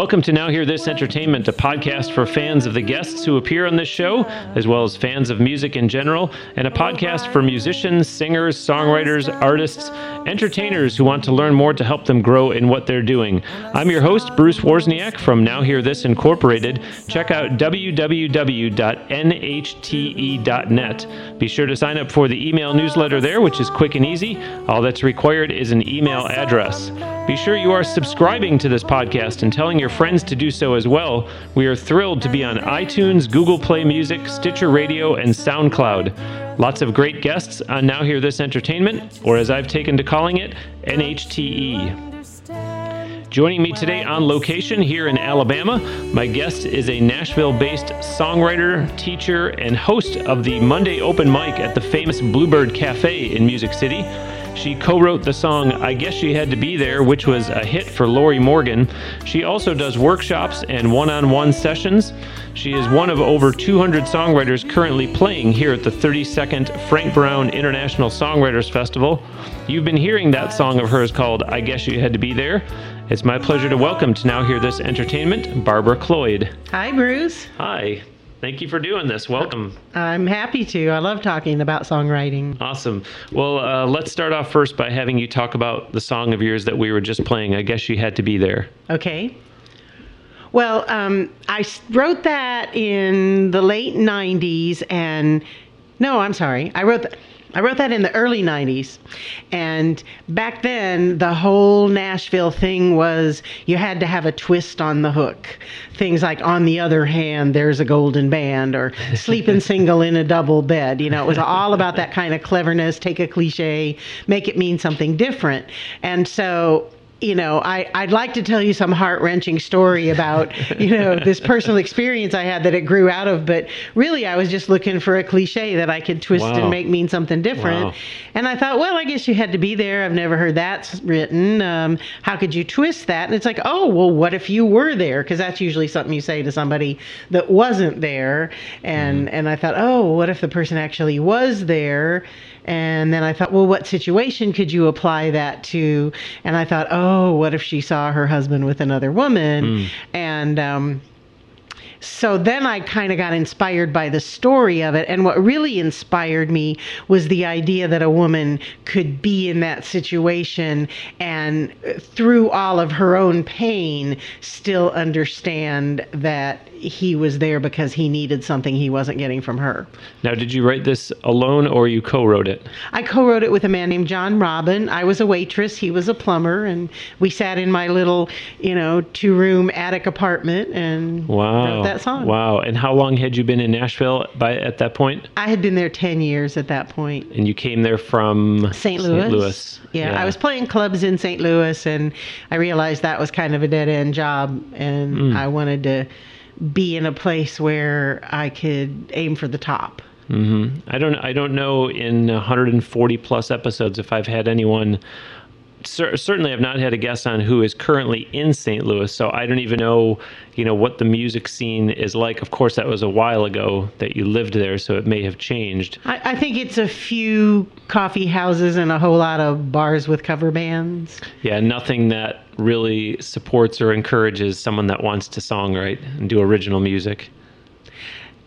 Welcome to Now Hear This Entertainment, a podcast for fans of the guests who appear on this show, as well as fans of music in general, and a podcast for musicians, singers, songwriters, artists, entertainers who want to learn more to help them grow in what they're doing. I'm your host, Bruce Wozniak from Now Hear This Incorporated. Check out www.nhte.net. Be sure to sign up for the email newsletter there, which is quick and easy. All that's required is an email address. Be sure you are subscribing to this podcast and telling your friends to do so as well. We are thrilled to be on iTunes, Google Play Music, Stitcher Radio, and SoundCloud. Lots of great guests on Now Hear This Entertainment, or as I've taken to calling it, NHTE. Joining me today on location here in Alabama, my guest is a Nashville based songwriter, teacher, and host of the Monday Open Mic at the famous Bluebird Cafe in Music City. She co wrote the song I Guess She Had to Be There, which was a hit for Lorrie Morgan. She also does workshops and one on one sessions. She is one of over 200 songwriters currently playing here at the 32nd Frank Brown International Songwriters Festival. You've been hearing that song of hers called I Guess You Had to Be There. It's my pleasure to welcome to Now Hear This Entertainment, Barbara Cloyd. Hi, Bruce. Hi. Thank you for doing this. Welcome. I'm happy to. I love talking about songwriting. Awesome. Well, uh, let's start off first by having you talk about the song of yours that we were just playing. I guess you had to be there. Okay. Well, um, I wrote that in the late 90s, and no, I'm sorry. I wrote that. I wrote that in the early 90s. And back then, the whole Nashville thing was you had to have a twist on the hook. Things like, on the other hand, there's a golden band, or sleeping single in a double bed. You know, it was all about that kind of cleverness, take a cliche, make it mean something different. And so you know, I, I'd like to tell you some heart wrenching story about, you know, this personal experience I had that it grew out of, but really I was just looking for a cliche that I could twist Wow. and make mean something different. Wow. And I thought, well, I guess you had to be there. I've never heard that written. Um, how could you twist that? And it's like, oh, well, what if you were there? Because that's usually something you say to somebody that wasn't there. And and I thought, oh, what if the person actually was there? And then I thought, well, what situation could you apply that to? And I thought, oh, what if she saw her husband with another woman? And um, so then I kind of got inspired by the story of it. And what really inspired me was the idea that a woman could be in that situation and uh, through all of her own pain still understand that he was there because he needed something he wasn't getting from her. Now, did you write this alone or you co wrote it? I co wrote it with a man named Jon Robbin. I was a waitress, he was a plumber, and we sat in my little, you know, two room attic apartment and Wow. That song. Wow. And how long had you been in Nashville by at that point? I had been there 10 years at that point. And you came there from St. Louis. St. Louis. Yeah, I was playing clubs in St. Louis, and I realized that was kind of a dead end job, and Mm. I wanted to be in a place where I could aim for the top. hmm I don't. I don't know in 140 plus episodes if I've had anyone. Cer- certainly, I've not had a guest on who is currently in St. Louis, so I don't even know, you know, what the music scene is like. Of course, that was a while ago that you lived there, so it may have changed. I, I think it's a few coffee houses and a whole lot of bars with cover bands. Yeah, nothing that really supports or encourages someone that wants to songwrite and do original music.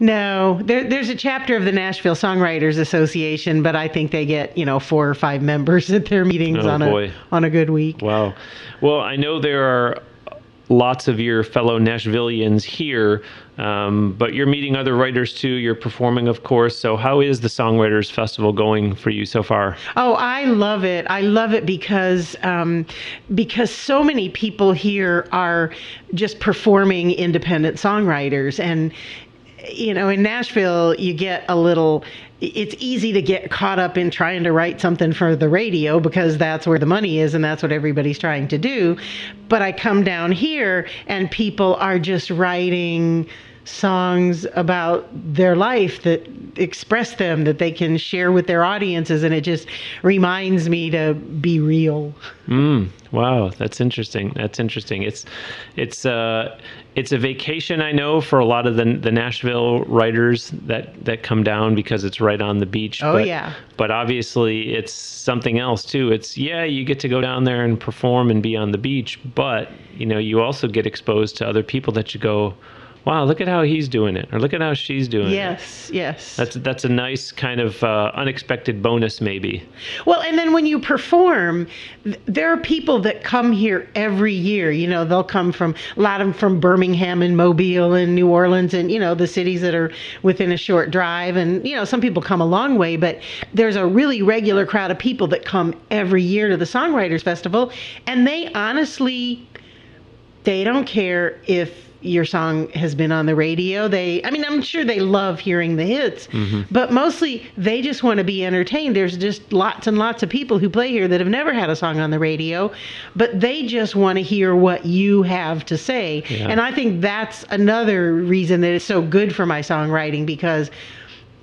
No, there, there's a chapter of the Nashville Songwriters Association, but I think they get you know four or five members at their meetings Oh, on boy. a on a good week. Wow. Well, I know there are lots of your fellow Nashvillians here, um, but you're meeting other writers too. You're performing, of course. So, how is the Songwriters Festival going for you so far? Oh, I love it. I love it because um, because so many people here are just performing independent songwriters, and you know, in Nashville, you get a little. It's easy to get caught up in trying to write something for the radio because that's where the money is and that's what everybody's trying to do. But I come down here and people are just writing songs about their life that express them that they can share with their audiences and it just reminds me to be real mm, wow that's interesting that's interesting it's it's uh it's a vacation I know for a lot of the the Nashville writers that that come down because it's right on the beach. Oh but, yeah. But obviously it's something else too. It's yeah, you get to go down there and perform and be on the beach, but you know, you also get exposed to other people that you go, wow, look at how he's doing it, or look at how she's doing yes, it. Yes, yes. That's that's a nice kind of uh, unexpected bonus, maybe. Well, and then when you perform, th- there are people that come here every year. You know, they'll come from a lot of them from Birmingham and Mobile and New Orleans and you know the cities that are within a short drive. And you know, some people come a long way, but there's a really regular crowd of people that come every year to the Songwriters Festival, and they honestly, they don't care if your song has been on the radio. They, I mean, I'm sure they love hearing the hits, mm-hmm. but mostly they just want to be entertained. There's just lots and lots of people who play here that have never had a song on the radio, but they just want to hear what you have to say. Yeah. And I think that's another reason that it's so good for my songwriting because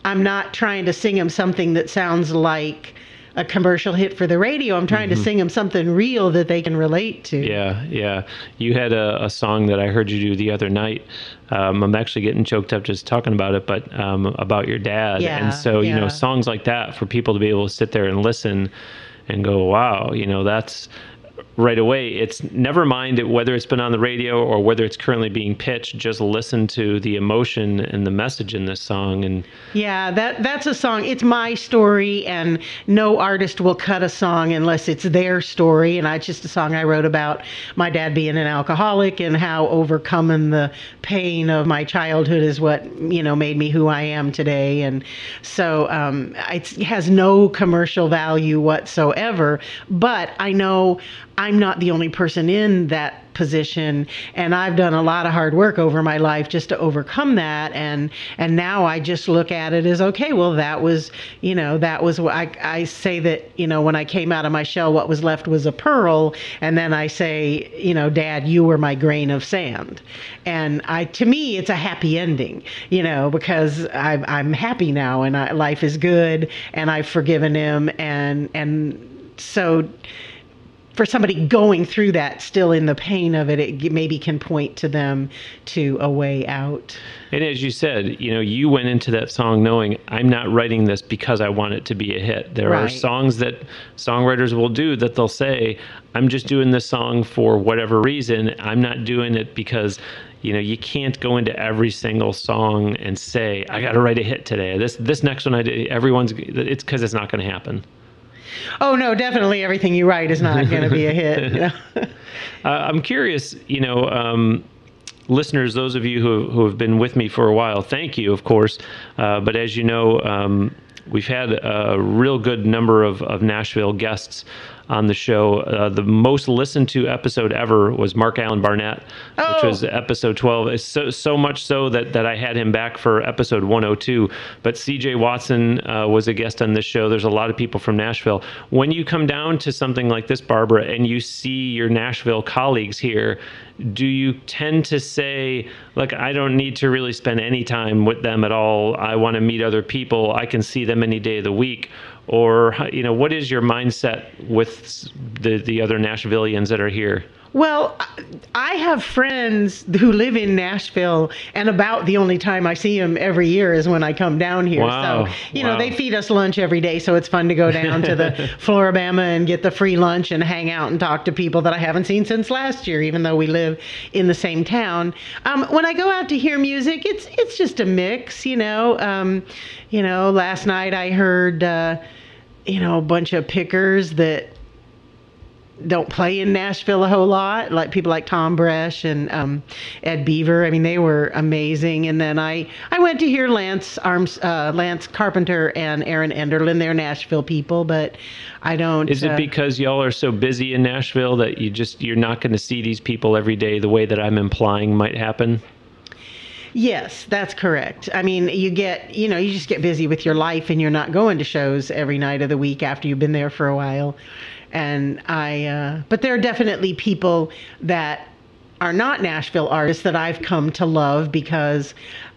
I'm not trying to sing them something that sounds like a commercial hit for the radio. I'm trying mm-hmm. to sing them something real that they can relate to. Yeah, yeah. You had a, a song that I heard you do the other night. Um, I'm actually getting choked up just talking about it, but um, about your dad. Yeah, and so, yeah. you know, songs like that for people to be able to sit there and listen and go, wow, you know, that's right away. It's never mind whether it's been on the radio or whether it's currently being pitched. Just listen to the emotion and the message in this song. And yeah, that that's a song. It's my story, and no artist will cut a song unless it's their story. And it's just a song I wrote about my dad being an alcoholic and how overcoming the pain of my childhood is what you know made me who I am today. And so um, it has no commercial value whatsoever. But I know I'm not the only person in that position and I've done a lot of hard work over my life just to overcome that and and now I just look at it as okay well that was you know that was what I, I say that you know when I came out of my shell what was left was a pearl and then I say you know dad you were my grain of sand. And I to me it's a happy ending you know because I, I'm happy now and I, life is good and I've forgiven him and and so for somebody going through that still in the pain of it it maybe can point to them to a way out. And as you said you know you went into that song knowing i'm not writing this because i want it to be a hit. There right. are songs that songwriters will do that they'll say i'm just doing this song for whatever reason. I'm not doing it because you know you can't go into every single song and say i got to write a hit today. This this next one i did everyone's it's because it's not going to happen Oh no, definitely everything you write is not going to be a hit. You know? uh, I'm curious, you know. Um, listeners, those of you who, who have been with me for a while, thank you, of course. Uh, but as you know, um, we've had a real good number of, of Nashville guests on the show. Uh, the most listened to episode ever was Mark Allen Barnett, oh. which was episode 12. So, so much so that, that I had him back for episode 102. But CJ Watson uh, was a guest on this show. There's a lot of people from Nashville. When you come down to something like this, Barbara, and you see your Nashville colleagues here, do you tend to say, like, I don't need to really spend any time with them at all? I want to meet other people. I can see them any day of the week or you know what is your mindset with the the other Nashvillians that are here? Well, I have friends who live in Nashville, and about the only time I see them every year is when I come down here. Wow. So, you wow. know, they feed us lunch every day, so it's fun to go down to the Flora-Bama and get the free lunch and hang out and talk to people that I haven't seen since last year, even though we live in the same town. Um, when I go out to hear music, it's it's just a mix, you know. Um, you know, last night I heard. Uh, you know, a bunch of pickers that don't play in Nashville a whole lot, like people like Tom Bresh and um, Ed Beaver. I mean, they were amazing. And then I, I went to hear Lance Arms, uh, Lance Carpenter and Erin Enderlin. They're Nashville people, but I don't. Is it uh, because y'all are so busy in Nashville that you just you're not going to see these people every day the way that I'm implying might happen? Yes, that's correct. I mean, you get, you know, you just get busy with your life and you're not going to shows every night of the week after you've been there for a while. And I, uh, but there are definitely people that are not Nashville artists that I've come to love because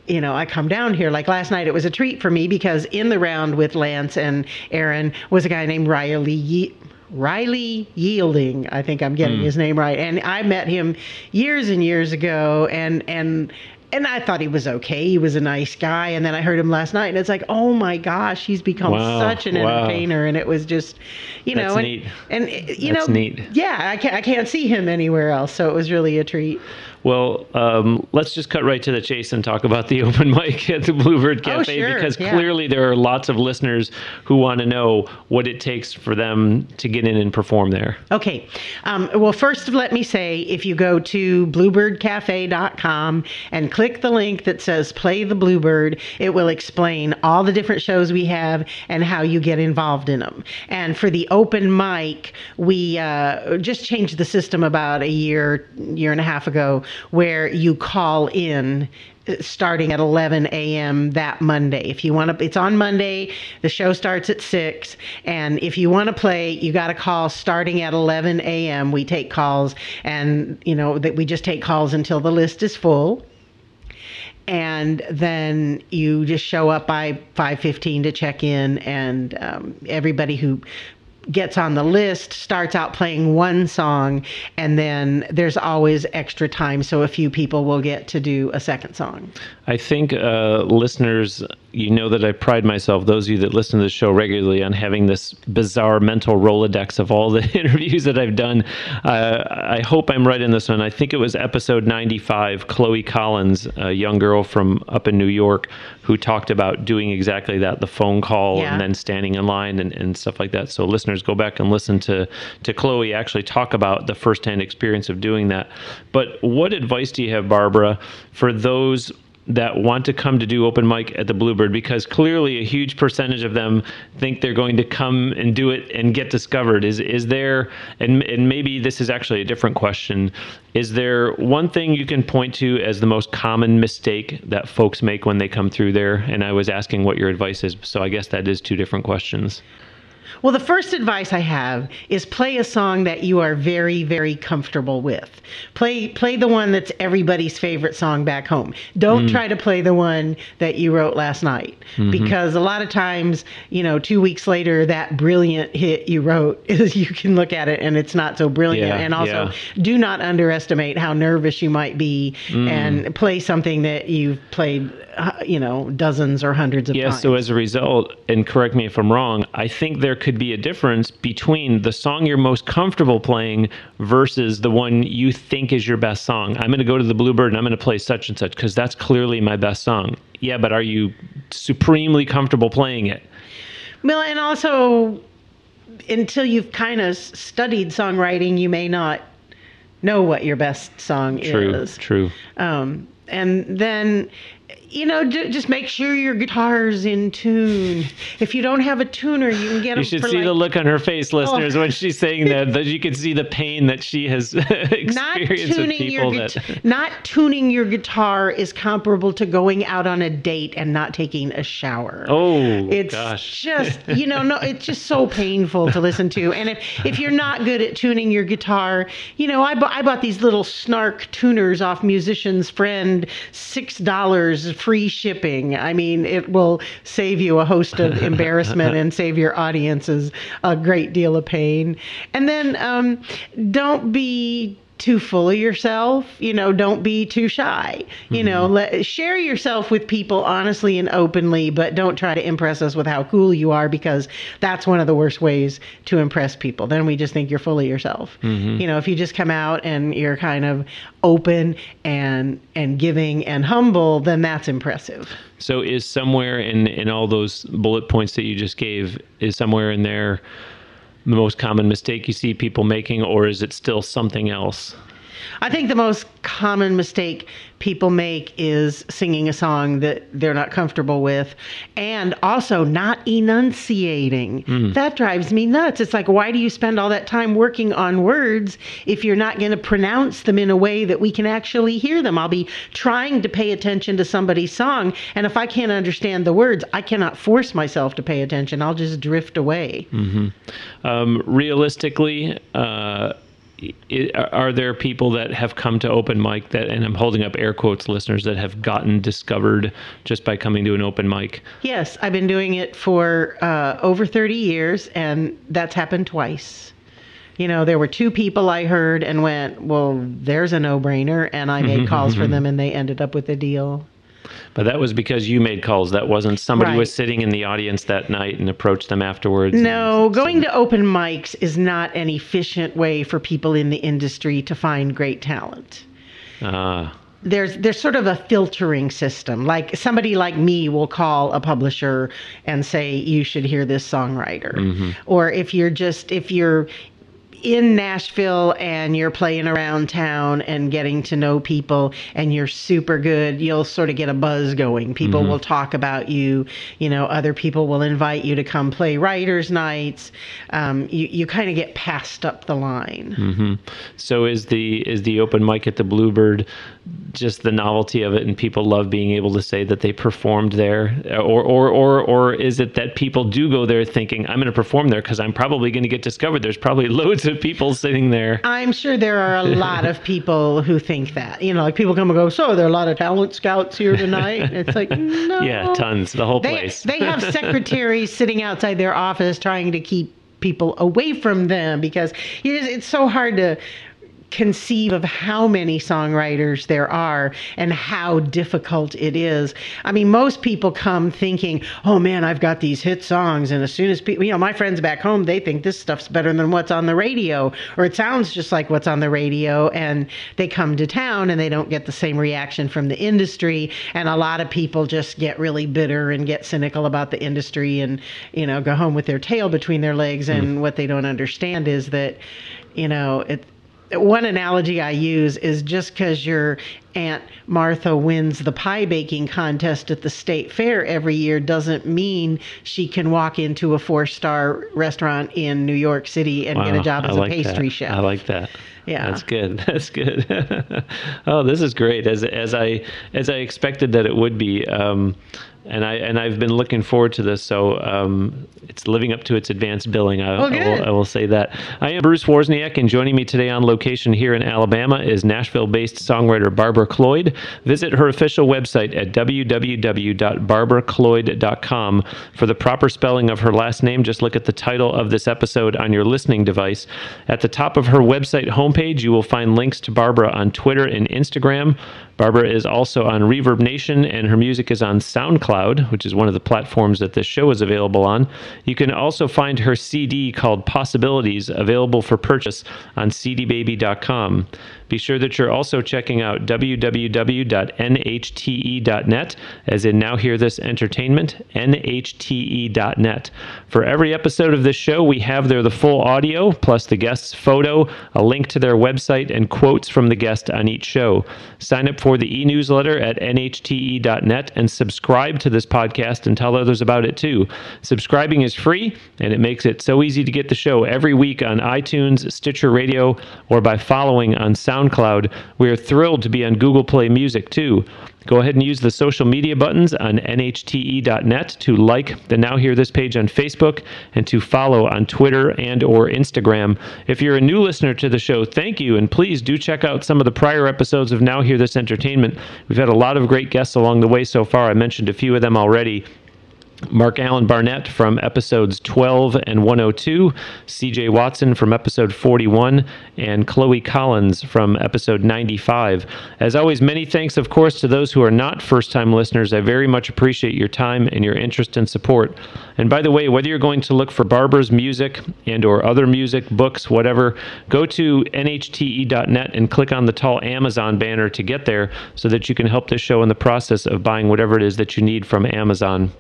you know, I come down here. Like last night, it was a treat for me because in the round with Lance and Erin was a guy named Riley Ye- Riley Yielding. I think I'm getting his name right. And I met him years and years ago, and and and I thought he was okay. He was a nice guy. And then I heard him last night, and it's like, oh my gosh, he's become Wow, such an wow. entertainer. And it was just, you know, and, neat. and you That's know, neat. yeah, I can't I can't see him anywhere else. So it was really a treat. Well, um, let's just cut right to the chase and talk about the open mic at the Bluebird Oh, Cafe sure, because yeah. clearly there are lots of listeners who want to know what it takes for them to get in and perform there. Okay. Um, well, first, let me say if you go to bluebirdcafe.com and click the link that says Play the Bluebird, it will explain all the different shows we have and how you get involved in them. And for the open mic, we uh, just changed the system about a year, year and a half ago, where you call in uh, starting at 11 a.m. that Monday. If you want to, it's on Monday. The show starts at 6. And if you want to play, you got to call starting at 11 a.m. We take calls, and, you know, that we just take calls until the list is full. And then you just show up by 5:15 to check in, and um, everybody who gets on the list starts out playing one song and then there's always extra time so a few people will get to do a second song I think uh, listeners, you know that I pride myself, those of you that listen to the show regularly, on having this bizarre mental Rolodex of all the interviews that I've done. Uh, I hope I'm right in this one. I think it was episode 95, Chloe Collins, a young girl from up in New York, who talked about doing exactly that the phone call Yeah. and then standing in line and, and stuff like that. So, listeners, go back and listen to, to Chloe actually talk about the firsthand experience of doing that. But what advice do you have, Barbara, for those that want to come to do open mic at the Bluebird because clearly a huge percentage of them think they're going to come and do it and get discovered. Is is there and and maybe this is actually a different question. Is there one thing you can point to as the most common mistake that folks make when they come through there? And I was asking what your advice is, so I guess that is two different questions. Well, the first advice I have is play a song that you are very, very comfortable with. Play play the one that's everybody's favorite song back home. Don't mm. try to play the one that you wrote last night mm-hmm. because a lot of times, you know, 2 weeks later that brilliant hit you wrote is you can look at it and it's not so brilliant Yeah, and also yeah. do not underestimate how nervous you might be mm. and play something that you've played you know, dozens or hundreds of Yes, times. so as a result, and correct me if I'm wrong, I think there could be a difference between the song you're most comfortable playing versus the one you think is your best song. I'm going to go to the Bluebird and I'm going to play such and such because that's clearly my best song. Yeah, but are you supremely comfortable playing it? Well, and also, until you've kind of studied songwriting, you may not know what your best song True, is. true. Um, and then, you know, ju- just make sure your guitar's in tune. If you don't have a tuner, you can get You should see like, the look on her face, oh. listeners, Oh. when she's saying that. That you can see the pain that she has experienced with tuning your people. guitar, That not tuning your guitar is comparable to going out on a date and not taking a shower. oh It's gosh, just you know no it's just so painful to listen to and if if you're not good at tuning your guitar you know I, bu- I bought these little snark tuners off musician's friend six dollars free shipping. I mean it will save you a host of embarrassment and save your audiences a great deal of pain. And then um, don't be too full of yourself you know don't be too shy you know mm-hmm. let share yourself with people honestly and openly but don't try to impress us with how cool you are because that's one of the worst ways to impress people. Then we just think you're full of yourself mm-hmm. you know if you just come out and you're kind of open and and giving and humble then that's impressive. So is somewhere in in all those bullet points that you just gave is somewhere in there the most common mistake you see people making, or is it still something else? I think the most common mistake people make is singing a song that they're not comfortable with and also not enunciating. That drives me nuts. It's like, why do you spend all that time working on words if you're not going to pronounce them in a way that we can actually hear them? I'll be trying to pay attention to somebody's song, and if I can't understand the words, I cannot force myself to pay attention. I'll just drift away. Um, realistically, uh, i are there people that have come to open mic that, and I'm holding up air quotes, listeners that have gotten discovered just by coming to an open mic? Yes, I've been doing it for uh, over 30 years, and that's happened twice. You know, there were two people I heard and went, well, there's a no brainer. And I made calls for them, and they ended up with a deal. But that was because you made calls. That wasn't somebody Right. was sitting in the audience that night and approached them afterwards. No, going to open mics is not an efficient way for people in the industry to find great talent. Ah, there's there's sort of a filtering system. Like somebody like me will call a publisher and say you should hear this songwriter. Or if you're just if you're in Nashville and you're playing around town and getting to know people and you're super good, you'll sort of get a buzz going. People will talk about you. You know, other people will invite you to come play writers' nights. Um, you you kind of get passed up the line. so is the is the open mic at the Bluebird just the novelty of it, and people love being able to say that they performed there, or or or or is it that people do go there thinking I'm going to perform there because I'm probably going to get discovered? There's probably loads of people sitting there. I'm sure there are a lot of people who think that. You know, like people come and go, so there are a lot of talent scouts here tonight. It's like, no. Yeah, tons, the whole They, place. they have secretaries sitting outside their office trying to keep people away from them because it's so hard to conceive of how many songwriters there are and how difficult it is. I mean, most people come thinking, "Oh man, I've got these hit songs," and as soon as people, you know, my friends back home, they think this stuff's better than what's on the radio, or it sounds just like what's on the radio, and they come to town and they don't get the same reaction from the industry, and a lot of people just get really bitter and get cynical about the industry, and you know, go home with their tail between their legs, hmm. and what they don't understand is that, you know, it one analogy I use is just because your Aunt Martha wins the pie baking contest at the state fair every year doesn't mean she can walk into a four star restaurant in New York City and get a job as like a pastry that. chef. I like that. Yeah. that's good. That's good. oh, this is great. As as I as I expected that it would be. Um, and I and I've been looking forward to this. So um, it's living up to its advanced billing. I, Oh, I, will, I will say that. I am Bruce Wozniak, and joining me today on location here in Alabama is Nashville-based songwriter Barbara Cloyd. Visit her official website at www.barbaracloyd.com for the proper spelling of her last name. Just look at the title of this episode on your listening device. At the top of her website homepage, you will find links to Barbara on Twitter and Instagram. Barbara is also on Reverb Nation, and her music is on SoundCloud, which is one of the platforms that this show is available on. You can also find her CD called Possibilities available for purchase on cdbaby.com. Be sure that you're also checking out www.nhte.net, as in Now Hear This Entertainment, nhte.net. For every episode of this show, we have there the full audio, plus the guest's photo, a link to their website, and quotes from the guest on each show. Sign up for the e newsletter at nhte.net and subscribe to this podcast and tell others about it too. Subscribing is free, and it makes it so easy to get the show every week on iTunes, Stitcher Radio, or by following on SoundCloud. We are thrilled to be on Google Play Music too. Go ahead and use the social media buttons on nhte.net to like the Now Hear This page on Facebook and to follow on Twitter and or Instagram. If you're a new listener to the show, thank you and please do check out some of the prior episodes of Now Hear This Entertainment. We've had a lot of great guests along the way so far. I mentioned a few of them already. Mark Allen Barnett from episodes 12 and 102, CJ Watson from episode 41, and Chloe Collins from episode 95. As always, many thanks, of course, to those who are not first time listeners. I very much appreciate your time and your interest and support. And by the way, whether you're going to look for Barbara's music and or other music, books, whatever, go to nhte.net and click on the tall Amazon banner to get there so that you can help this show in the process of buying whatever it is that you need from Amazon.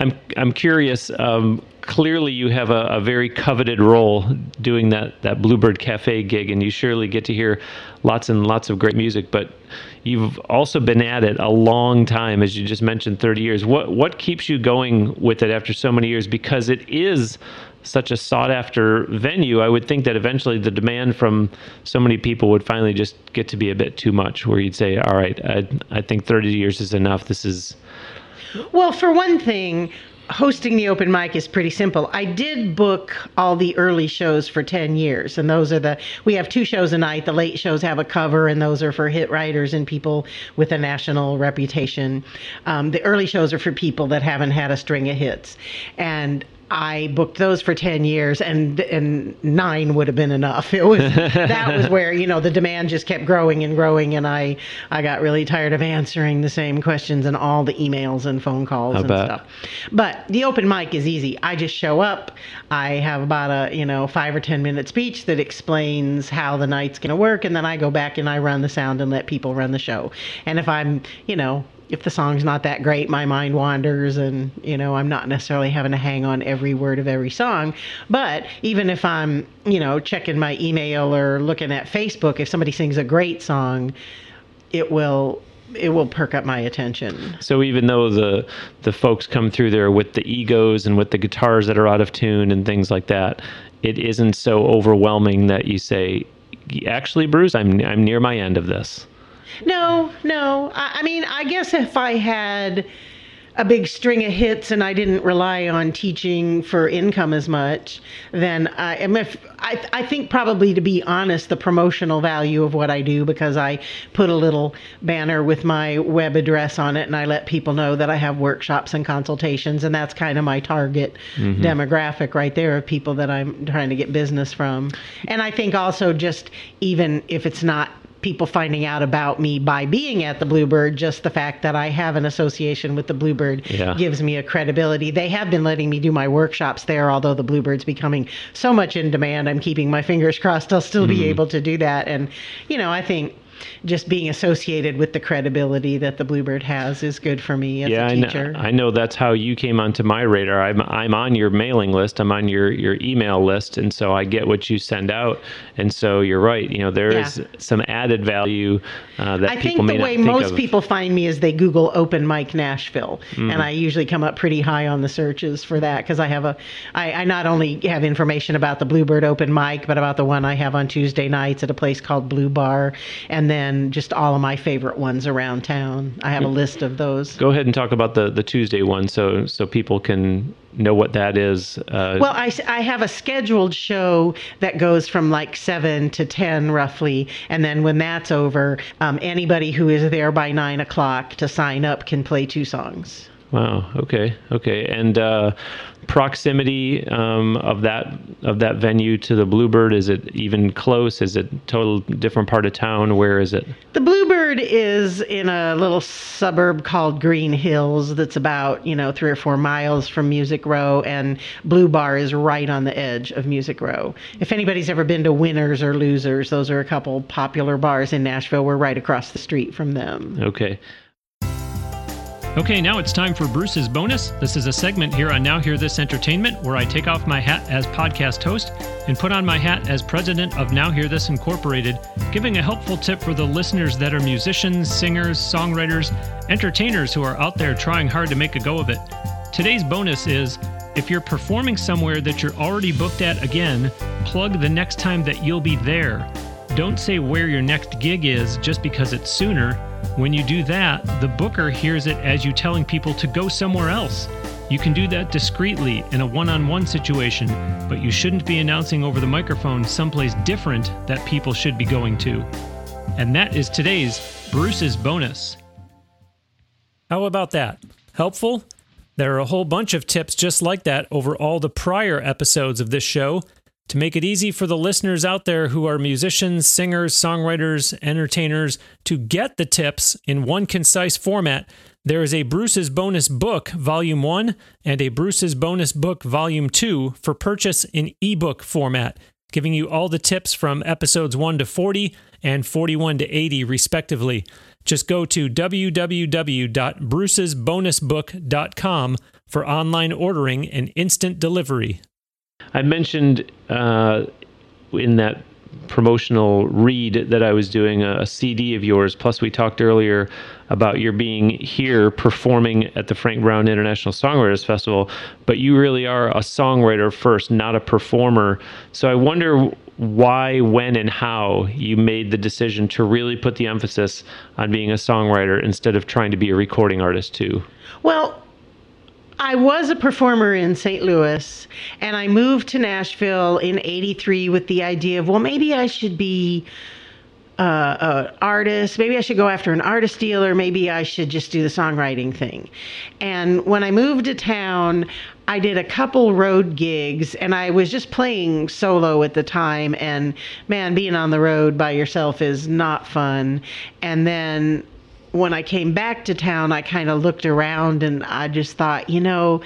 I'm I'm curious. Um, clearly, you have a, a very coveted role doing that that Bluebird Cafe gig, and you surely get to hear lots and lots of great music. But you've also been at it a long time, as you just mentioned, 30 years. What what keeps you going with it after so many years? Because it is such a sought after venue. I would think that eventually the demand from so many people would finally just get to be a bit too much, where you'd say, "All right, I I think 30 years is enough. This is." Well, for one thing, hosting the open mic is pretty simple. I did book all the early shows for 10 years, and those are the, we have two shows a night. The late shows have a cover, and those are for hit writers and people with a national reputation. Um, the early shows are for people that haven't had a string of hits. And I booked those for 10 years and and 9 would have been enough. It was that was where, you know, the demand just kept growing and growing and I I got really tired of answering the same questions and all the emails and phone calls I and bet. stuff. But the open mic is easy. I just show up. I have about a, you know, 5 or 10 minute speech that explains how the night's going to work and then I go back and I run the sound and let people run the show. And if I'm, you know, if the song's not that great, my mind wanders and, you know, I'm not necessarily having to hang on every word of every song. But even if I'm, you know, checking my email or looking at Facebook, if somebody sings a great song, it will it will perk up my attention. So even though the the folks come through there with the egos and with the guitars that are out of tune and things like that, it isn't so overwhelming that you say, "Actually, Bruce, I'm I'm near my end of this." No, no. I, I mean, I guess if I had a big string of hits and I didn't rely on teaching for income as much, then I am. If I, I think probably to be honest, the promotional value of what I do because I put a little banner with my web address on it and I let people know that I have workshops and consultations and that's kind of my target mm-hmm. demographic right there of people that I'm trying to get business from. And I think also just even if it's not people finding out about me by being at the Bluebird, just the fact that I have an association with the Bluebird Yeah. gives me a credibility. They have been letting me do my workshops there, although the Bluebird's becoming so much in demand. I'm keeping my fingers crossed I'll still be mm. able to do that. And, you know, I think just being associated with the credibility that the Bluebird has is good for me as yeah, a I know, teacher. I know that's how you came onto my radar. I'm I'm on your mailing list. I'm on your your email list, and so I get what you send out. And so you're right. You know, there is Yeah. some added value uh, that I people think the way think most of. people find me is they Google open mic Nashville, Mm-hmm. and I usually come up pretty high on the searches for that because I have a, I, I not only have information about the Bluebird open mic, but about the one I have on Tuesday nights at a place called Blue Bar, and then just all of my favorite ones around town. I have a list of those. Go ahead and talk about the the Tuesday one, so so people can know what that is. Uh, Well, I have a scheduled show that goes from like 7 to 10 roughly. And then when that's over, um, anybody who is there by 9 o'clock to sign up can play two songs. Wow. Okay. Okay. And uh, proximity um, of that of that venue to the Bluebird is it even close? Is it total different part of town? Where is it? The Bluebird is in a little suburb called Green Hills that's about, you know, three or four miles from Music Row, and Blue Bar is right on the edge of Music Row. If anybody's ever been to Winners or Losers, those are a couple popular bars in Nashville. We're right across the street from them. Okay. Okay, now it's time for Bruce's bonus. This is a segment here on Now Hear This Entertainment where I take off my hat as podcast host and put on my hat as president of Now Hear This Incorporated, giving a helpful tip for the listeners that are musicians, singers, songwriters, entertainers who are out there trying hard to make a go of it. Today's bonus is if you're performing somewhere that you're already booked at again, plug the next time that you'll be there. Don't say where your next gig is just because it's sooner. When you do that, the booker hears it as you telling people to go somewhere else. You can do that discreetly in a one on one situation, but you shouldn't be announcing over the microphone someplace different that people should be going to. And that is today's Bruce's bonus. How about that? Helpful? There are a whole bunch of tips just like that over all the prior episodes of this show. To make it easy for the listeners out there who are musicians, singers, songwriters, entertainers to get the tips in one concise format, there is a Bruce's Bonus Book Volume 1 and a Bruce's Bonus Book Volume 2 for purchase in ebook format, giving you all the tips from episodes 1 to 40 and 41 to 80, respectively. Just go to www.brucesbonusbook.com for online ordering and instant delivery. I mentioned uh, in that promotional read that I was doing a, a CD of yours. Plus, we talked earlier about your being here performing at the Frank Brown International Songwriters Festival. But you really are a songwriter first, not a performer. So I wonder why, when, and how you made the decision to really put the emphasis on being a songwriter instead of trying to be a recording artist too. Well, I was a performer in St. Louis, and I moved to Nashville in '83 with the idea of, well, maybe I should be uh, an artist. Maybe I should go after an artist deal, or maybe I should just do the songwriting thing. And when I moved to town, I did a couple road gigs, and I was just playing solo at the time. And man, being on the road by yourself is not fun. And then when I came back to town, I kind of looked around and I just thought, you know,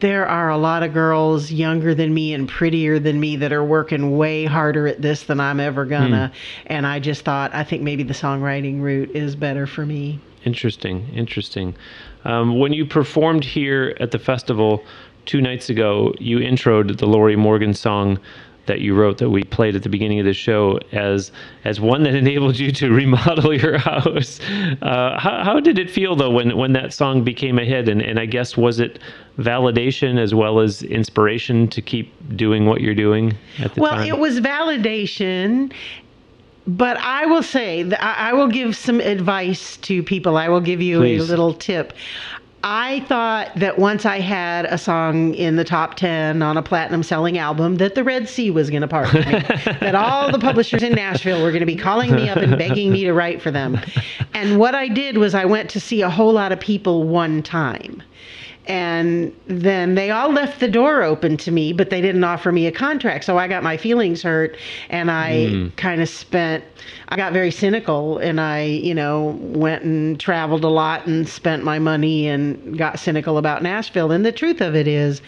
there are a lot of girls younger than me and prettier than me that are working way harder at this than I'm ever gonna. And I just thought, I think maybe the songwriting route is better for me. Interesting, interesting. Um, when you performed here at the festival two nights ago, you introed the Lorrie Morgan song that you wrote that we played at the beginning of the show as as one that enabled you to remodel your house. Uh, how, how did it feel though when when that song became a hit? And, and I guess was it validation as well as inspiration to keep doing what you're doing at the well, time? it was validation. But I will say, that I I will give some advice to people. I will give you Please. a little tip. I thought that once I had a song in the top 10 on a platinum selling album, that the Red Sea was going to part with me. that all the publishers in Nashville were going to be calling me up and begging me to write for them. And what I did was I went to see a whole lot of people one time. And then they all left the door open to me, but they didn't offer me a contract. So I got my feelings hurt and I hmm. kind of spent, I got very cynical and I, you know, went and traveled a lot and spent my money and got cynical about Nashville. And the truth of it is,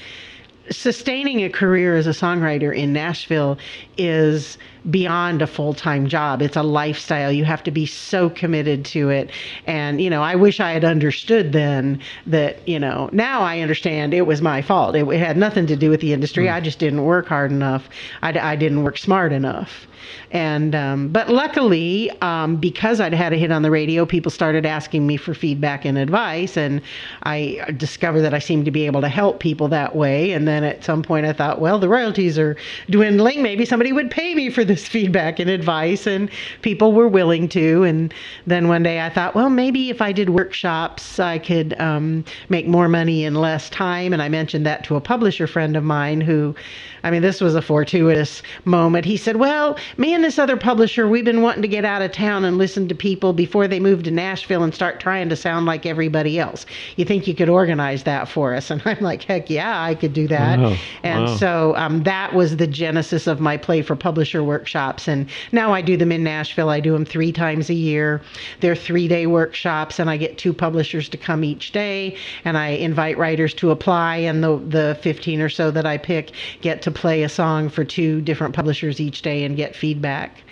sustaining a career as a songwriter in Nashville is beyond a full-time job. It's a lifestyle. You have to be so committed to it. And, you know, I wish I had understood then that, you know, now I understand it was my fault. It, it had nothing to do with the industry. I just didn't work hard enough. I didn't work smart enough. And, um, but luckily, um, because I'd had a hit on the radio, people started asking me for feedback and advice. And I discovered that I seemed to be able to help people that way. And then at some point I thought, well, the royalties are dwindling. Maybe somebody would pay me for this feedback and advice. And people were willing to. And then one day I thought, well, maybe if I did workshops, I could um, make more money in less time. And I mentioned that to a publisher friend of mine who, I mean, this was a fortuitous moment. He said, well, me and this other publisher, we've been wanting to get out of town and listen to people before they move to Nashville and start trying to sound like everybody else. You think you could organize that for us? And I'm like, heck yeah, I could do that. Wow. And Wow. so um, that was the genesis of my Play for Publisher workshops. And now I do them in Nashville. I do them three times a year. They're three day workshops, and I get two publishers to come each day. And I invite writers to apply, and the, the 15 or so that I pick get to play a song for two different publishers each day and get feedback.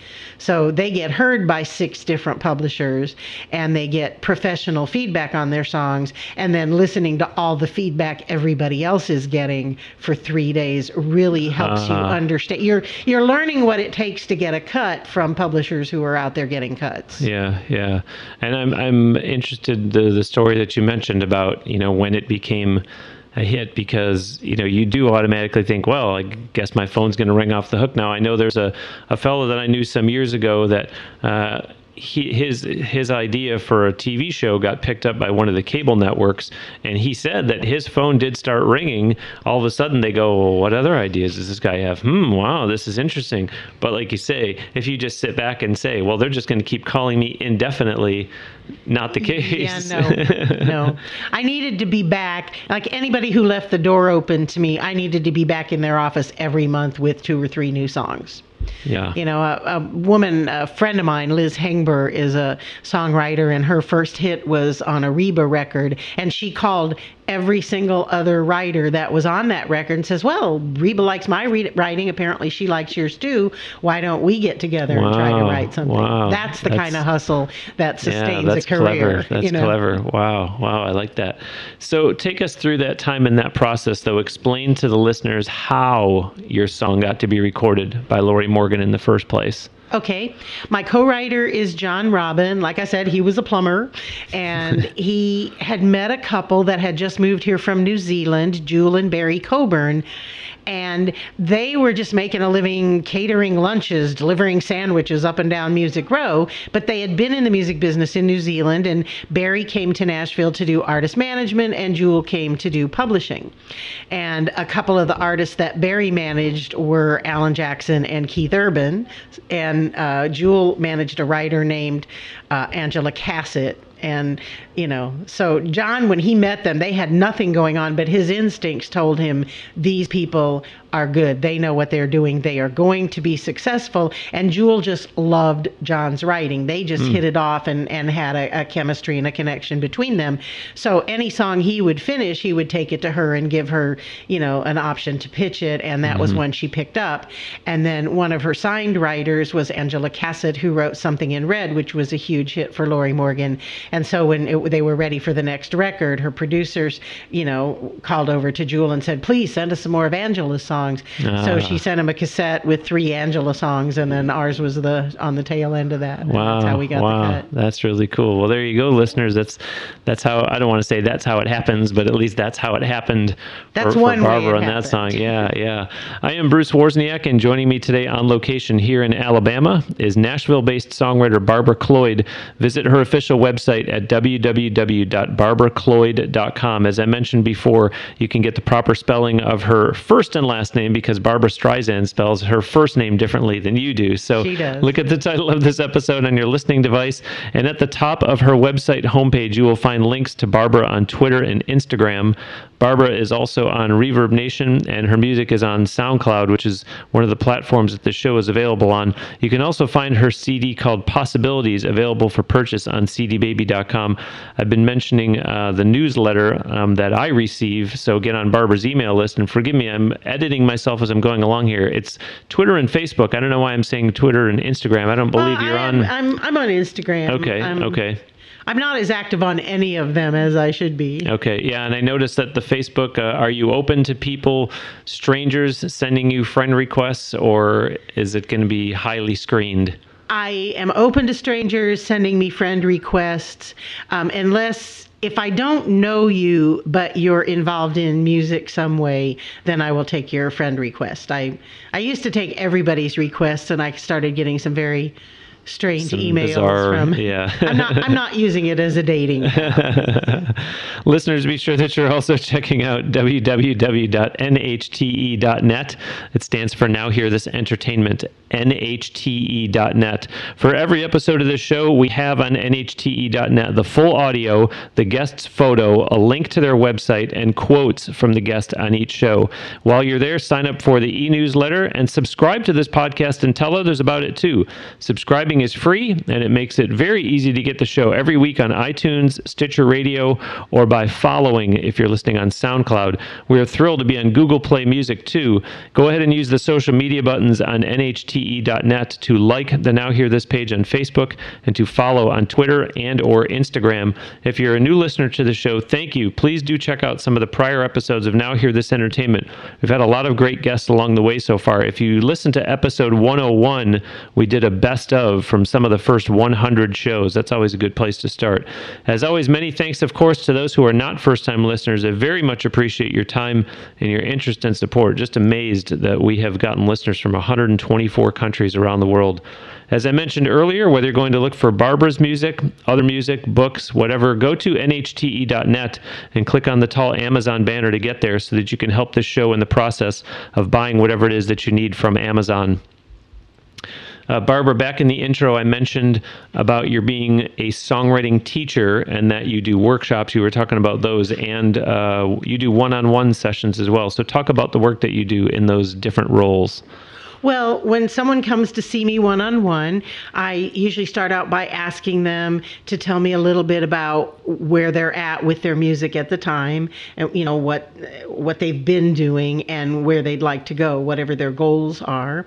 So they get heard by six different publishers and they get professional feedback on their songs. And then listening to all the feedback everybody else is getting for three days really helps you Uh-huh. understand. You're, you're learning what it takes to get a cut from publishers who are out there getting cuts. Yeah, yeah, and I'm I'm interested the the story that you mentioned about you know when it became a hit because you know you do automatically think well I guess my phone's going to ring off the hook now. I know there's a a fellow that I knew some years ago that uh, he, his his idea for a TV show got picked up by one of the cable networks, and he said that his phone did start ringing. All of a sudden, they go, well, "What other ideas does this guy have?" Hmm, wow, this is interesting. But like you say, if you just sit back and say, "Well, they're just going to keep calling me indefinitely," not the case. Yeah, no, no. I needed to be back. Like anybody who left the door open to me, I needed to be back in their office every month with two or three new songs. Yeah. You know, a, a woman, a friend of mine, Liz Hengber, is a songwriter, and her first hit was on a Reba record. And she called every single other writer that was on that record and says, Well, Reba likes my re- writing. Apparently, she likes yours too. Why don't we get together and try to write something? wow. That's the That's- kind of hustle that sustains yeah, that's a career. clever. That's you know? clever. Wow, wow, I like that. So take us through that time in that process, though. Explain to the listeners how your song got to be recorded by Lorrie Morgan in the first place. Okay. My co writer is Jon Robbin. Like I said, he was a plumber and he had met a couple that had just moved here from New Zealand, Jewel and Barry Coburn. And they were just making a living catering lunches, delivering sandwiches up and down Music Row. But they had been in the music business in New Zealand, and Barry came to Nashville to do artist management, and Jewel came to do publishing. And a couple of the artists that Barry managed were Alan Jackson and Keith Urban, and uh, Jewel managed a writer named uh, Angela Kaset and you know so john when he met them they had nothing going on but his instincts told him these people are good. They know what they're doing. They are going to be successful. And jewel just loved john's writing. They just mm. hit it off and and had a, a, chemistry and a connection between them. So any song he would finish he would take it to her and give her you know an option to pitch it. And that mm-hmm. was when she picked up. And then one of her signed writers was angela kaset who wrote something in red which was a huge hit for Lorrie morgan. And so when it, they were ready for the next record, her producers, you know, called over to Jewel and said, "Please send us some more of Angela's songs." So she ah. sent him a cassette with three Angela songs, and then ours was the on the tail end of that. Wow, that's how we got wow. the cut. That's really cool. Well, there you go, listeners. That's that's how I don't want to say that's how it happens, but at least that's how it happened. That's for, one for Barbara on that song. Yeah, yeah. I am Bruce Wozniak, and joining me today on location here in Alabama is Nashville-based songwriter Barbara Cloyd. Visit her official website at www.barbaracloyd.com. As I mentioned before, you can get the proper spelling of her first and last name because Barbra Streisand spells her first name differently than you do. So look at the title of this episode on your listening device. And at the top of her website homepage, you will find links to Barbara on Twitter and Instagram. Barbara is also on Reverb Nation, and her music is on SoundCloud, which is one of the platforms that the show is available on. You can also find her CD called Possibilities available for purchase on cdbaby.com. I've been mentioning uh, the newsletter um, that I receive, so get on Barbara's email list. And forgive me, I'm editing myself as I'm going along here. It's Twitter and Facebook. I don't know why I'm saying Twitter and Instagram. I don't believe you're on. I'm, I'm on Instagram. Okay, I'm, okay. I'm not as active on any of them as I should be. Okay, yeah, and I noticed that the Facebook. Uh, are you open to people, strangers, sending you friend requests, or is it going to be highly screened? I am open to strangers sending me friend requests, um, unless if I don't know you, but you're involved in music some way, then I will take your friend request. I I used to take everybody's requests, and I started getting some very strange Some emails bizarre, from. Yeah, I'm not. I'm not using it as a dating. Listeners, be sure that you're also checking out www.nhte.net. It stands for Now Hear This Entertainment. nhte.net. For every episode of this show, we have on nhte.net the full audio, the guest's photo, a link to their website, and quotes from the guest on each show. While you're there, sign up for the e-newsletter and subscribe to this podcast and tell others about it too. Subscribing is free, and it makes it very easy to get the show every week on iTunes, Stitcher Radio, or by following if you're listening on SoundCloud. We're thrilled to be on Google Play Music too. Go ahead and use the social media buttons on nhte.net to like the Now Hear This page on Facebook and to follow on Twitter and or Instagram. If you're a new listener to the show, thank you. Please do check out some of the prior episodes of Now Hear This Entertainment. We've had a lot of great guests along the way so far. If you listen to episode 101, we did a best of from some of the first 100 shows. That's always a good place to start. As always, many thanks, of course, to those who are not first time listeners. I very much appreciate your time and your interest and support. Just amazed that we have gotten listeners from 124 countries around the world. As I mentioned earlier, whether you're going to look for Barbara's music, other music, books, whatever, go to nhte.net and click on the tall Amazon banner to get there so that you can help this show in the process of buying whatever it is that you need from Amazon. Uh, Barbara, back in the intro, I mentioned about your being a songwriting teacher and that you do workshops. You were talking about those, and uh, you do one on one sessions as well. So, talk about the work that you do in those different roles. Well, when someone comes to see me one on one, I usually start out by asking them to tell me a little bit about where they're at with their music at the time, and you know what what they've been doing and where they'd like to go, whatever their goals are.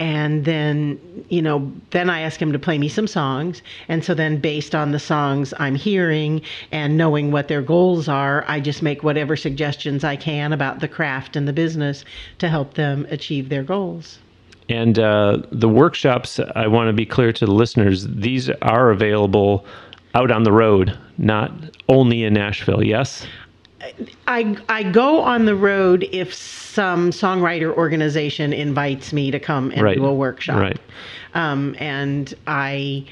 And then, you know, then I ask them to play me some songs, and so then based on the songs I'm hearing and knowing what their goals are, I just make whatever suggestions I can about the craft and the business to help them achieve their goals. And uh, the workshops, I want to be clear to the listeners, these are available out on the road, not only in Nashville, yes? I I go on the road if some songwriter organization invites me to come and Right. do a workshop. Right. Um, and I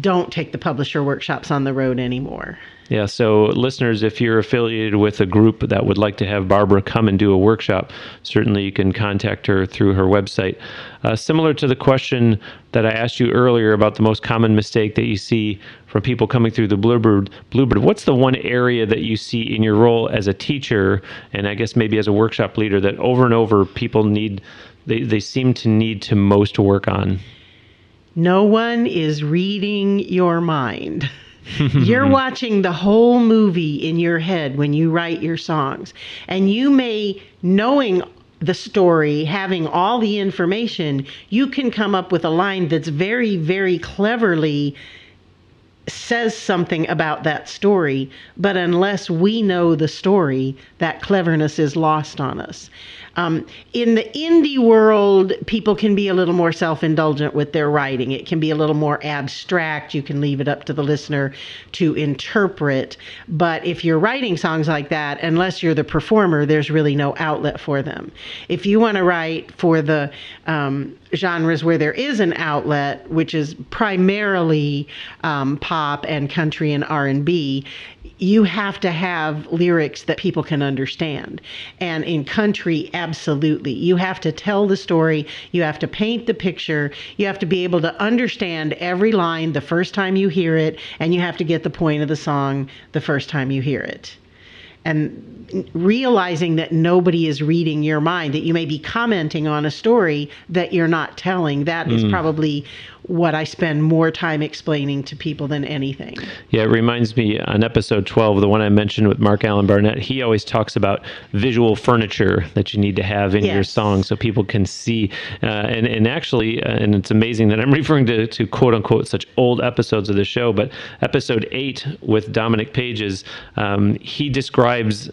don't take the publisher workshops on the road anymore. Yeah, so listeners, if you're affiliated with a group that would like to have Barbara come and do a workshop, certainly you can contact her through her website. Uh, similar to the question that I asked you earlier about the most common mistake that you see from people coming through the Bluebird, Bluebird, what's the one area that you see in your role as a teacher, and I guess maybe as a workshop leader, that over and over people need, they, they seem to need to most work on? No one is reading your mind. You're watching the whole movie in your head when you write your songs. And you may, knowing the story, having all the information, you can come up with a line that's very, very cleverly says something about that story, but unless we know the story, that cleverness is lost on us. Um, in the indie world, people can be a little more self indulgent with their writing. It can be a little more abstract. You can leave it up to the listener to interpret. But if you're writing songs like that, unless you're the performer, there's really no outlet for them. If you want to write for the um, genres where there is an outlet, which is primarily um, pop and country and R&B, you have to have lyrics that people can understand. And in country, absolutely. You have to tell the story, you have to paint the picture, you have to be able to understand every line the first time you hear it, and you have to get the point of the song the first time you hear it and realizing that nobody is reading your mind, that you may be commenting on a story that you're not telling, that is mm. probably what I spend more time explaining to people than anything. Yeah, it reminds me on episode 12, the one I mentioned with Marc-Alan Barnette, he always talks about visual furniture that you need to have in your song so people can see. Uh, and, and actually, uh, and it's amazing that I'm referring to, to quote unquote such old episodes of the show, but episode 8 with Dominic Pages, um, he describes.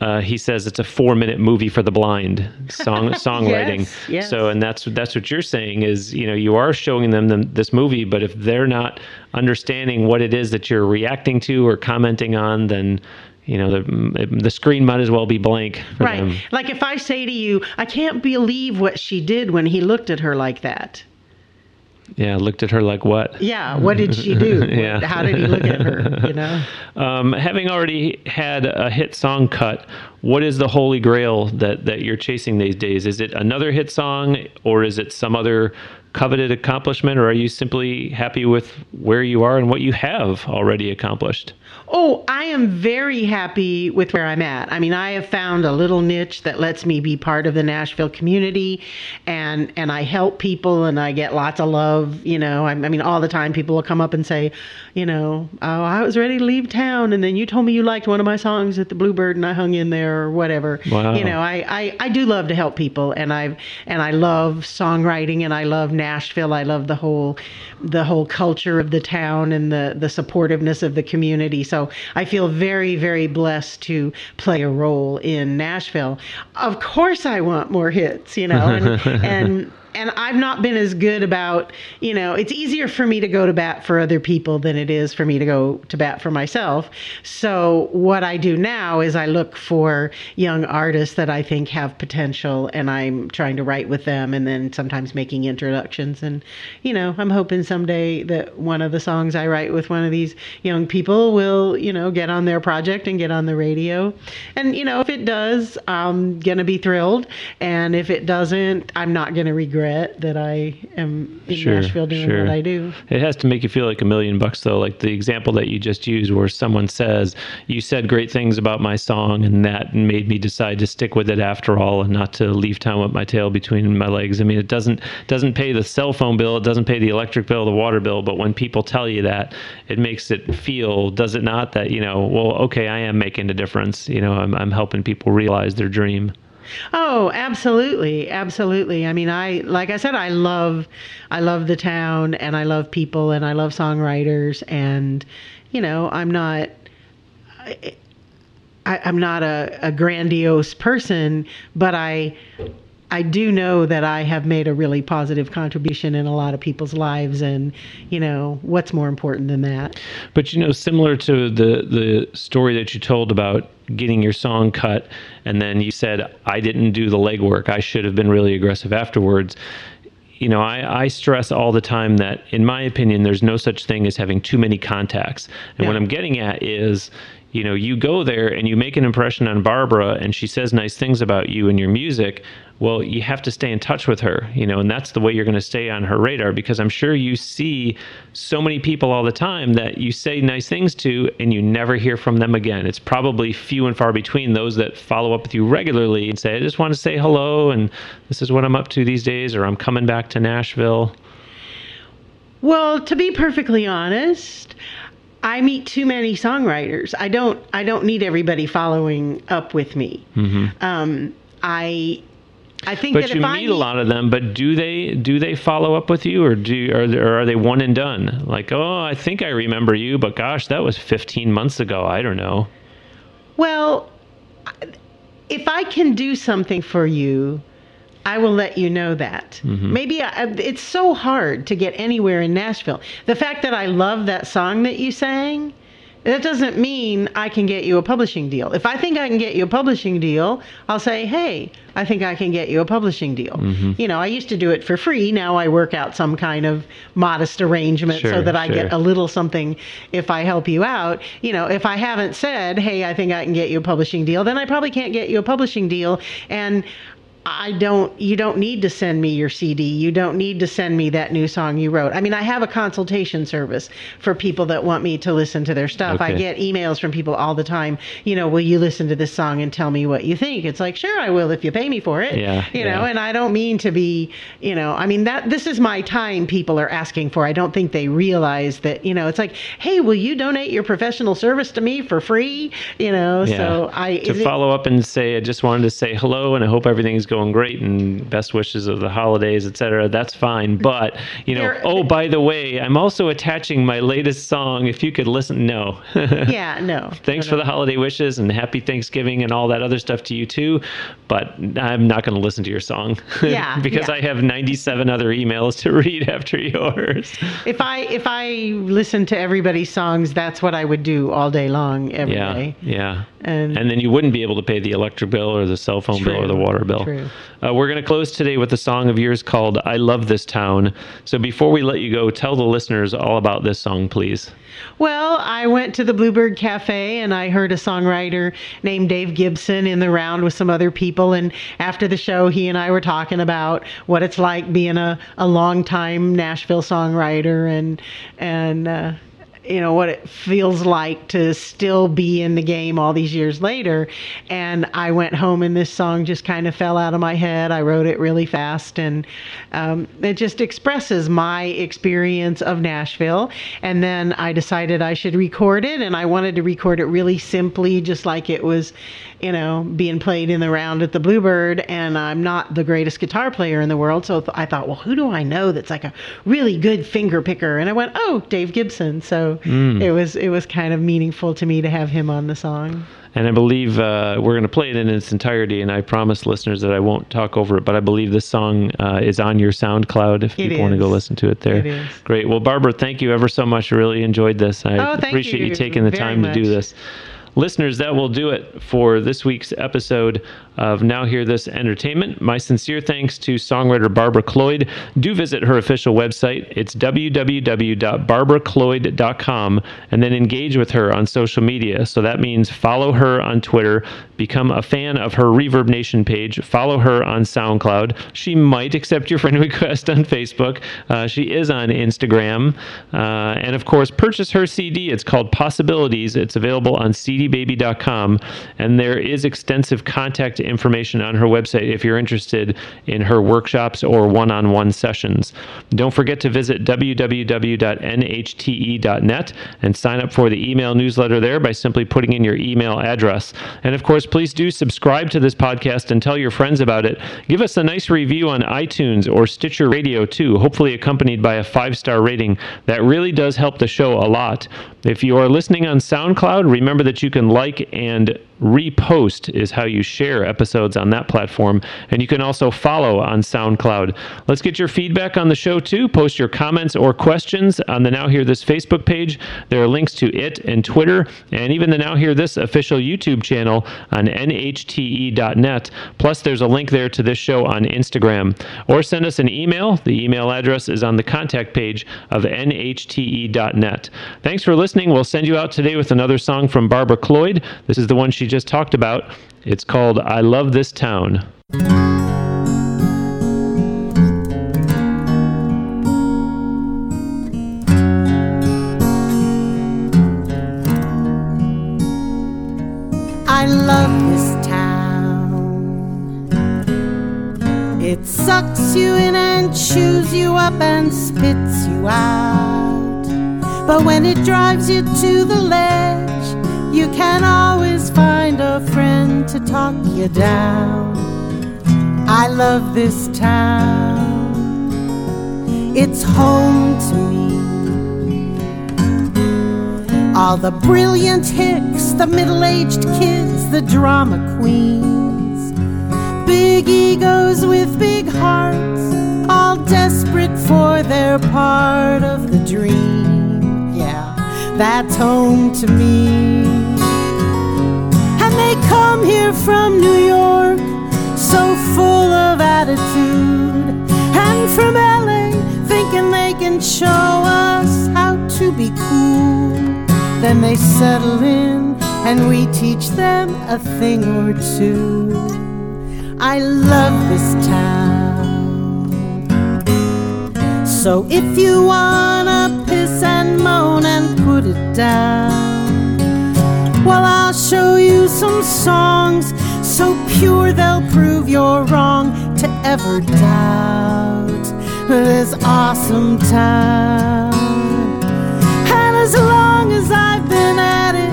Uh, he says it's a four-minute movie for the blind song songwriting. Yes, yes. So, and that's that's what you're saying is you know you are showing them, them this movie, but if they're not understanding what it is that you're reacting to or commenting on, then you know the the screen might as well be blank. For Right. Them. Like if I say to you, I can't believe what she did when he looked at her like that. Yeah. Looked at her like what? Yeah, what did she do? Yeah. How did he look at her? You know? Um, having already had a hit song cut, what is the holy grail that that you're chasing these days? Is it another hit song, or is it some other coveted accomplishment, or are you simply happy with where you are and what you have already accomplished? Oh, I am very happy with where I'm at. I mean, I have found a little niche that lets me be part of the Nashville community, and and I help people, and I get lots of love. You know, I, I mean, all the time people will come up and say, you know, oh, I was ready to leave town, and then you told me you liked one of my songs at the Bluebird, and I hung in there, or whatever. Wow. You know, I, I I do love to help people, and I and I love songwriting, and I love Nashville. I love the whole the whole culture of the town and the the supportiveness of the community. So I feel very very blessed to play a role in Nashville. Of course, I want more hits, you know, and and. And I've not been as good about, you know, it's easier for me to go to bat for other people than it is for me to go to bat for myself. So, what I do now is I look for young artists that I think have potential and I'm trying to write with them and then sometimes making introductions. And, you know, I'm hoping someday that one of the songs I write with one of these young people will, you know, get on their project and get on the radio. And, you know, if it does, I'm going to be thrilled. And if it doesn't, I'm not going to regret that I am in Sure, Nashville doing sure. what I do. It has to make you feel like a million bucks, though. Like the example that you just used, where someone says, "You said great things about my song, and that made me decide to stick with it after all, and not to leave town with my tail between my legs." I mean, it doesn't doesn't pay the cell phone bill, it doesn't pay the electric bill, the water bill, but when people tell you that, it makes it feel, does it not, that you know, well, okay, I am making a difference. You know, I'm I'm helping people realize their dream. Oh, absolutely, absolutely. I mean, I like I said, I love, I love the town, and I love people, and I love songwriters, and you know, I'm not, I, I'm not a, a grandiose person, but I, I do know that I have made a really positive contribution in a lot of people's lives, and you know, what's more important than that? But you know, similar to the the story that you told about getting your song cut, and then you said, I didn't do the legwork. I should have been really aggressive afterwards. You know, I, I stress all the time that, in my opinion, there's no such thing as having too many contacts. And what I'm getting at is, you know, you go there and you make an impression on Barbara and she says nice things about you and your music. Well, you have to stay in touch with her, you know, and that's the way you're going to stay on her radar because I'm sure you see so many people all the time that you say nice things to and you never hear from them again. It's probably few and far between those that follow up with you regularly and say, I just want to say hello and this is what I'm up to these days or I'm coming back to Nashville. Well, to be perfectly honest, I meet too many songwriters. I don't. I don't need everybody following up with me. Um, I. I think But that you I meet a lot of them. But do they do they follow up with you, or do or, or are they one and done? Like, oh, I think I remember you, but gosh, that was 15 months ago. I don't know. Well, if I can do something for you, I will let you know that. Mm-hmm. Maybe I, it's so hard to get anywhere in Nashville. The fact that I love that song that you sang, that doesn't mean I can get you a publishing deal. If I think I can get you a publishing deal, I'll say, hey, I think I can get you a publishing deal. Mm-hmm. You know, I used to do it for free. Now I work out some kind of modest arrangement so that I get a little something if I help you out. You know, if I haven't said, hey, I think I can get you a publishing deal, then I probably can't get you a publishing deal. And I don't, you don't need to send me your CD. You don't need to send me that new song you wrote. I mean, I have a consultation service for people that want me to listen to their stuff. I get emails from people all the time, you know, will you listen to this song and tell me what you think? It's like, sure, I will if you pay me for it. Yeah, You know, yeah. and I don't mean to be, you know, I mean, that this is my time people are asking for. I don't think they realize that, you know, it's like, hey, will you donate your professional service to me for free? You know, yeah. so I. to is it- follow up and say I just wanted to say hello and I hope everything's going great and best wishes of the holidays, etc. That's fine, but you know, There- oh by the way, I'm also attaching my latest song. If you could listen, no. yeah, no. Thanks for the holiday wishes and happy Thanksgiving and all that other stuff to you too. But I'm not going to listen to your song. Yeah, because yeah. I have 97 other emails to read after yours. If I if I listened to everybody's songs, that's what I would do all day long, every day. Yeah. Yeah. And, And then you wouldn't be able to pay the electric bill or the cell phone bill or the water bill. true. Uh, we're going to close today with a song of yours called I Love This Town. So before we let you go, tell the listeners all about this song, please. Well, I went to the Bluebird Cafe and I heard a songwriter named Dave Gibson in the round with some other people. And after the show, he and I were talking about what it's like being a, a longtime Nashville songwriter and, and, uh, you know what it feels like to still be in the game all these years later. And i went home and this song just kind of fell out of my head. I wrote it really fast. And um, it just expresses my experience of nashville. And then i decided i should record it. And i wanted to record it really simply just like it was you know being played in the round at the bluebird. And i'm not the greatest guitar player in the world. So i thought well who do i know that's like a really good finger picker? And i went oh dave gibson. So it was it was kind of meaningful to me to have him on the song And I believe uh, we're going to play it in its entirety. And I promise listeners that I won't talk over it. But I believe this song uh, is on your SoundCloud if It people want to go listen to it there. It is. Great. Well, Barbara, thank you ever so much. I really enjoyed this. I Oh, thank appreciate you, you taking the very time to do this. Listeners, that will do it for this week's episode of Now Hear This Entertainment. My sincere thanks to songwriter Barbara Cloyd. Do visit her official website. It's www.barbaracloyd.com and then engage with her on social media. So that means follow her on Twitter, become a fan of her Reverb Nation page, follow her on SoundCloud. She might accept your friend request on Facebook. Uh, she is on Instagram. Uh, and of course, purchase her CD. It's called Possibilities. It's available on cdbaby.com. And there is extensive contact information on her website if you're interested in her workshops or one on one sessions. Don't forget to visit www.nhte.net and sign up for the email newsletter there by simply putting in your email address. And of course, please do subscribe to this podcast and tell your friends about it. Give us a nice review on iTunes or Stitcher Radio too, hopefully accompanied by a five star rating. That really does help the show a lot. If you are listening on SoundCloud, remember that you can like and repost is how you share episodes on that platform. And you can also follow on SoundCloud. Let's get your feedback on the show too. Post your comments or questions on the Now Hear This Facebook page. There are links to it and Twitter, and even the Now Hear This official YouTube channel on nhte.net. Plus, there's a link there to this show on Instagram. Or send us an email. The email address is on the contact page of nhte.net. Thanks for listening. We'll send you out today with another song from Barbara Cloyd. This is the one she just talked about. It's called I Love This Town. I love this town. It sucks you in and chews you up and spits you out. But when it drives you to the ledge, you can always find a friend to talk you down. I love this town. It's home to me. All the brilliant hicks, the middle aged kids, the drama queens. Big egos with big hearts, all desperate for their part of the dream. Yeah, that's home to me. Come here from New York, so full of attitude. And from LA, thinking they can show us how to be cool. Then they settle in, and we teach them a thing or two. I love this town. So if you wanna piss and moan and put it down, songs so pure they'll prove you're wrong to ever doubt this awesome town. And as long as I've been at it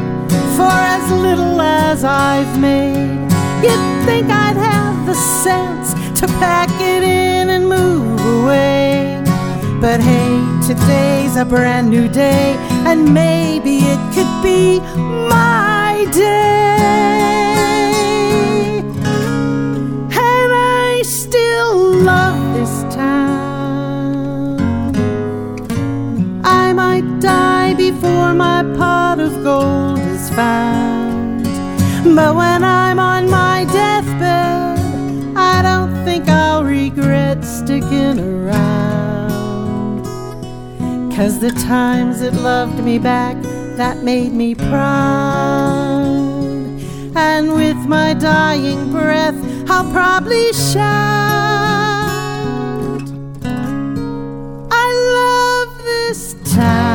for as little as I've made, you'd think I'd have the sense to pack it in and move away. But hey, today's a brand new day, and maybe it could be my day. And I still love this town. I might die before my pot of gold is found. But when I'm on my deathbed, I don't think I'll regret sticking around. Cause the times it loved me back, that made me proud and with my dying breath, I'll probably shout, I love this town.